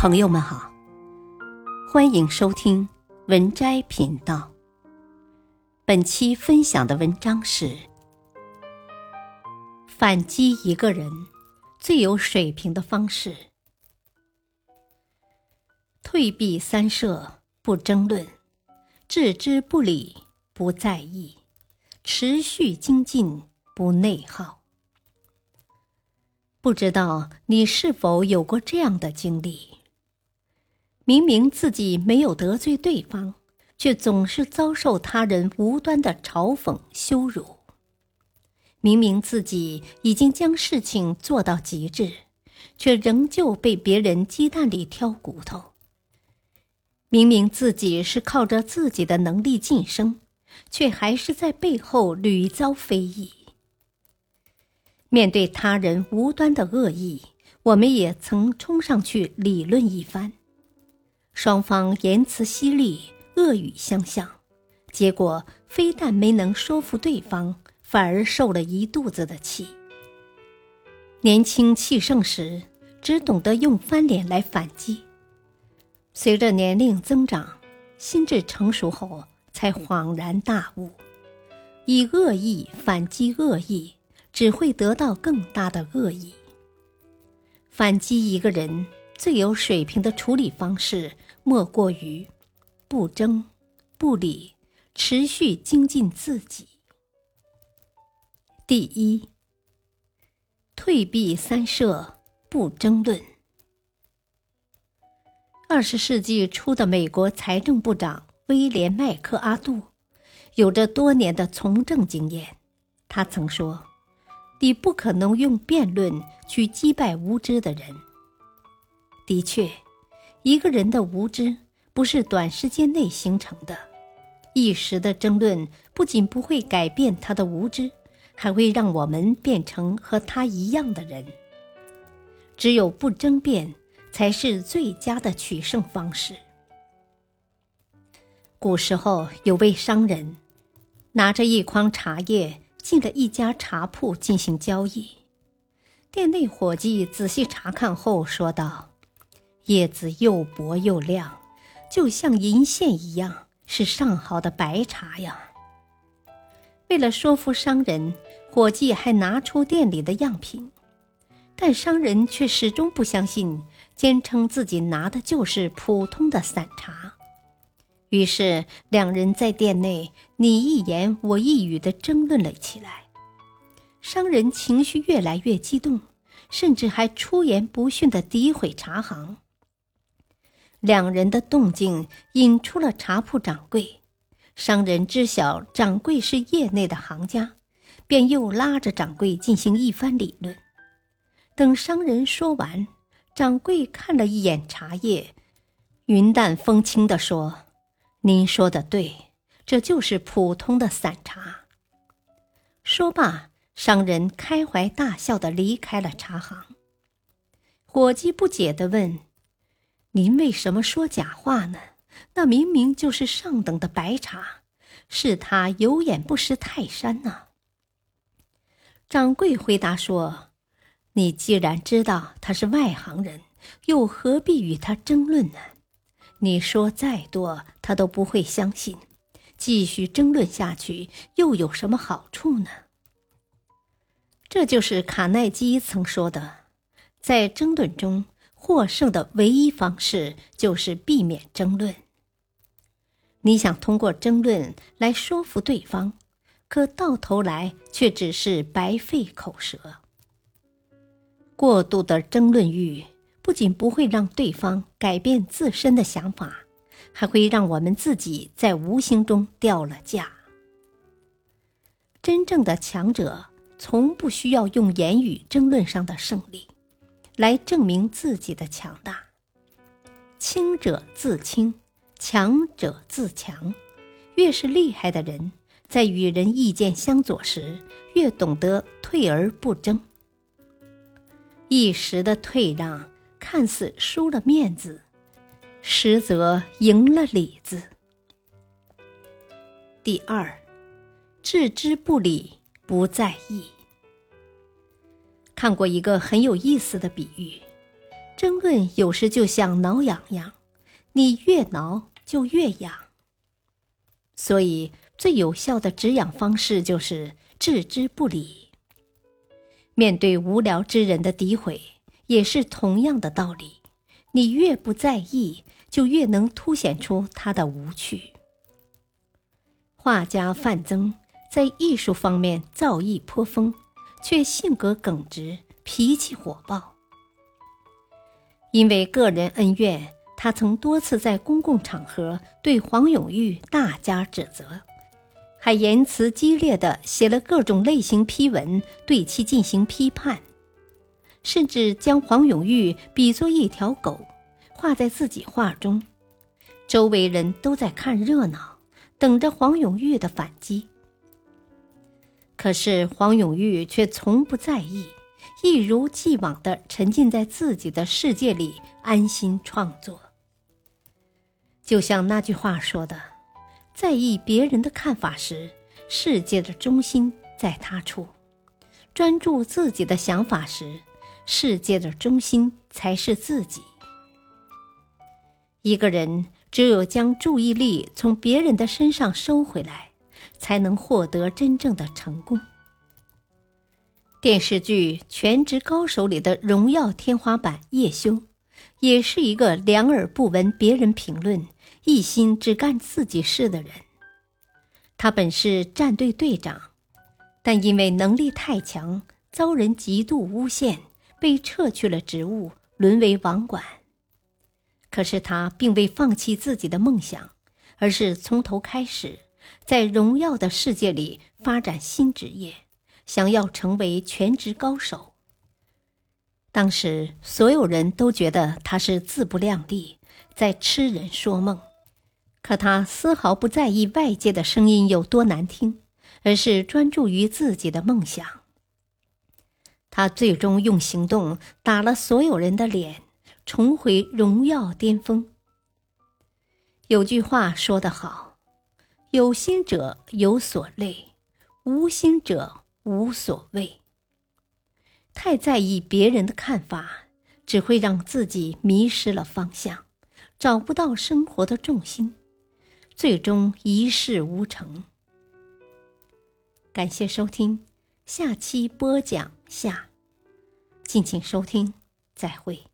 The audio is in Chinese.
朋友们好，欢迎收听文摘频道。本期分享的文章是：反击一个人最有水平的方式。退避三舍，不争论；置之不理，不在意；持续精进，不内耗。不知道你是否有过这样的经历？明明自己没有得罪对方，却总是遭受他人无端的嘲讽羞辱。明明自己已经将事情做到极致，却仍旧被别人鸡蛋里挑骨头。明明自己是靠着自己的能力晋升，却还是在背后屡遭非议。面对他人无端的恶意，我们也曾冲上去理论一番。双方言辞犀利，恶语相向，结果非但没能说服对方，反而受了一肚子的气。年轻气盛时，只懂得用翻脸来反击；随着年龄增长，心智成熟后，才恍然大悟：以恶意反击恶意，只会得到更大的恶意。反击一个人最有水平的处理方式。莫过于不争不理，持续精进自己。第一，退避三舍，不争论。二十世纪初的美国财政部长威廉麦克阿杜有着多年的从政经验，他曾说：“你不可能用辩论去击败无知的人。”的确。一个人的无知不是短时间内形成的，一时的争论不仅不会改变他的无知，还会让我们变成和他一样的人。只有不争辩，才是最佳的取胜方式。古时候有位商人，拿着一筐茶叶进了一家茶铺进行交易，店内伙计仔细查看后说道。叶子又薄又亮，就像银线一样，是上好的白茶呀。为了说服商人，伙计还拿出店里的样品，但商人却始终不相信，坚称自己拿的就是普通的散茶。于是两人在店内你一言我一语地争论了起来。商人情绪越来越激动，甚至还出言不逊地诋毁茶行。两人的动静引出了茶铺掌柜，商人知晓掌柜是业内的行家，便又拉着掌柜进行一番理论。等商人说完，掌柜看了一眼茶叶，云淡风轻地说：“您说的对，这就是普通的散茶。”说罢，商人开怀大笑地离开了茶行。伙计不解地问。您为什么说假话呢？那明明就是上等的白茶，是他有眼不识泰山呐。掌柜回答说：“你既然知道他是外行人，又何必与他争论呢？你说再多，他都不会相信。继续争论下去，又有什么好处呢？”这就是卡耐基曾说的，在争论中。获胜的唯一方式就是避免争论。你想通过争论来说服对方，可到头来却只是白费口舌。过度的争论欲不仅不会让对方改变自身的想法，还会让我们自己在无形中掉了价。真正的强者从不需要用言语争论上的胜利。来证明自己的强大。轻者自轻，强者自强。越是厉害的人，在与人意见相左时，越懂得退而不争。一时的退让，看似输了面子，实则赢了里子。第二，置之不理，不在意。看过一个很有意思的比喻，争论有时就像挠痒痒，你越挠就越痒。所以，最有效的止痒方式就是置之不理。面对无聊之人的诋毁，也是同样的道理。你越不在意，就越能凸显出他的无趣。画家范增在艺术方面造诣颇丰，却性格耿直，脾气火爆。因为个人恩怨，他曾多次在公共场合对黄永玉大加指责，还言辞激烈的写了各种类型批文对其进行批判，甚至将黄永玉比作一条狗，画在自己画中，周围人都在看热闹，等着黄永玉的反击。可是黄永玉却从不在意。一如既往的沉浸在自己的世界里，安心创作。就像那句话说的：“在意别人的看法时，世界的中心在他处；专注自己的想法时，世界的中心才是自己。”一个人只有将注意力从别人的身上收回来，才能获得真正的成功。电视剧《全职高手》里的荣耀天花板叶修，也是一个两耳不闻别人评论、一心只干自己事的人。他本是战队队长，但因为能力太强，遭人极度诬陷，被撤去了职务，沦为网管。可是他并未放弃自己的梦想，而是从头开始，在荣耀的世界里发展新职业。想要成为全职高手。当时所有人都觉得他是自不量力，在痴人说梦。可他丝毫不在意外界的声音有多难听，而是专注于自己的梦想。他最终用行动打了所有人的脸，重回荣耀巅峰。有句话说得好：“有心者有所累，无心者。”无所谓。太在意别人的看法，只会让自己迷失了方向，找不到生活的重心，最终一事无成。感谢收听，下期播讲下，敬请收听，再会。